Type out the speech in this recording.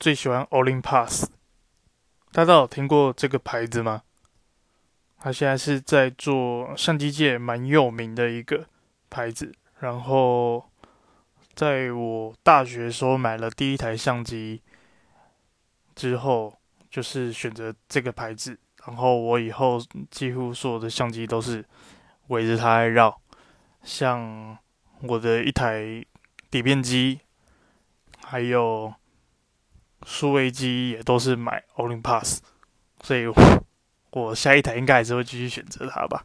最喜欢 Olympus。大家有听过这个牌子吗？它现在是在做相机界蛮有名的一个牌子。然后，在我大学时候买了第一台相机之后，就是选择这个牌子。然后我以后几乎所有的相机都是围着它来绕，像我的一台底片机，还有数位机也都是买 Olympus，所以我下一台应该还是会继续选择它吧。